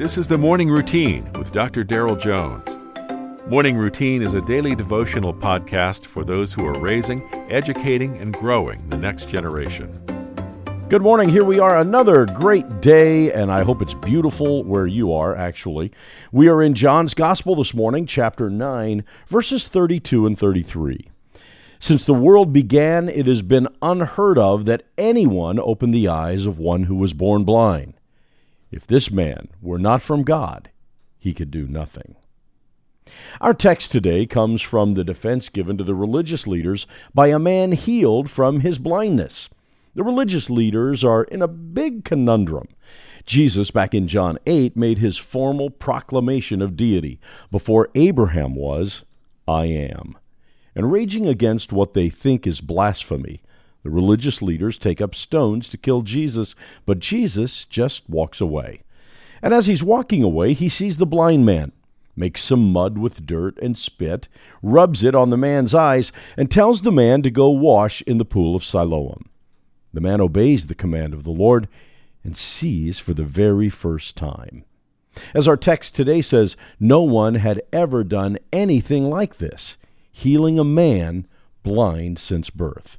This is the Morning Routine with Dr. Darrell Jones. Morning Routine is a daily devotional podcast for those who are raising, educating, and growing the next generation. Good morning. Here we are, another great day, and I hope it's beautiful where you are, actually. We are in John's Gospel this morning, chapter 9, verses 32 and 33. Since the world began, it has been unheard of that anyone opened the eyes of one who was born blind. If this man were not from God, he could do nothing. Our text today comes from the defense given to the religious leaders by a man healed from his blindness. The religious leaders are in a big conundrum. Jesus, back in John 8, made his formal proclamation of deity. Before Abraham was, I am. And raging against what they think is blasphemy, the religious leaders take up stones to kill Jesus, but Jesus just walks away. And as he's walking away, he sees the blind man, makes some mud with dirt and spit, rubs it on the man's eyes, and tells the man to go wash in the pool of Siloam. The man obeys the command of the Lord and sees for the very first time. As our text today says, no one had ever done anything like this, healing a man blind since birth.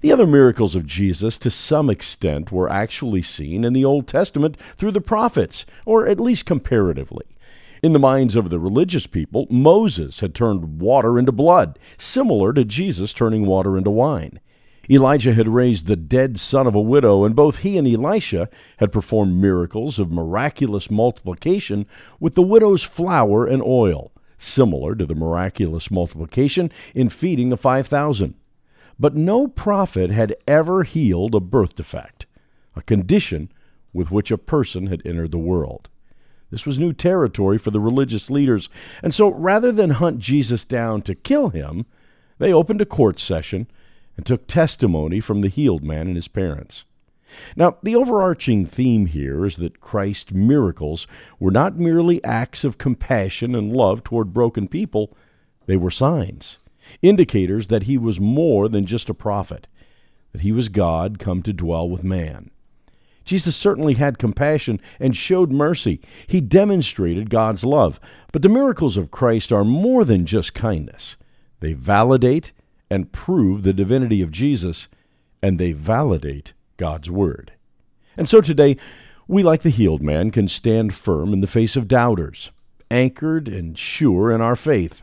The other miracles of Jesus, to some extent, were actually seen in the Old Testament through the prophets, or at least comparatively. In the minds of the religious people, Moses had turned water into blood, similar to Jesus turning water into wine. Elijah had raised the dead son of a widow, and both he and Elisha had performed miracles of miraculous multiplication with the widow's flour and oil, similar to the miraculous multiplication in feeding the 5,000. But no prophet had ever healed a birth defect, a condition with which a person had entered the world. This was new territory for the religious leaders, and so rather than hunt Jesus down to kill him, they opened a court session and took testimony from the healed man and his parents. Now, the overarching theme here is that Christ's miracles were not merely acts of compassion and love toward broken people, they were signs indicators that he was more than just a prophet, that he was God come to dwell with man. Jesus certainly had compassion and showed mercy. He demonstrated God's love. But the miracles of Christ are more than just kindness. They validate and prove the divinity of Jesus, and they validate God's Word. And so today, we, like the healed man, can stand firm in the face of doubters, anchored and sure in our faith.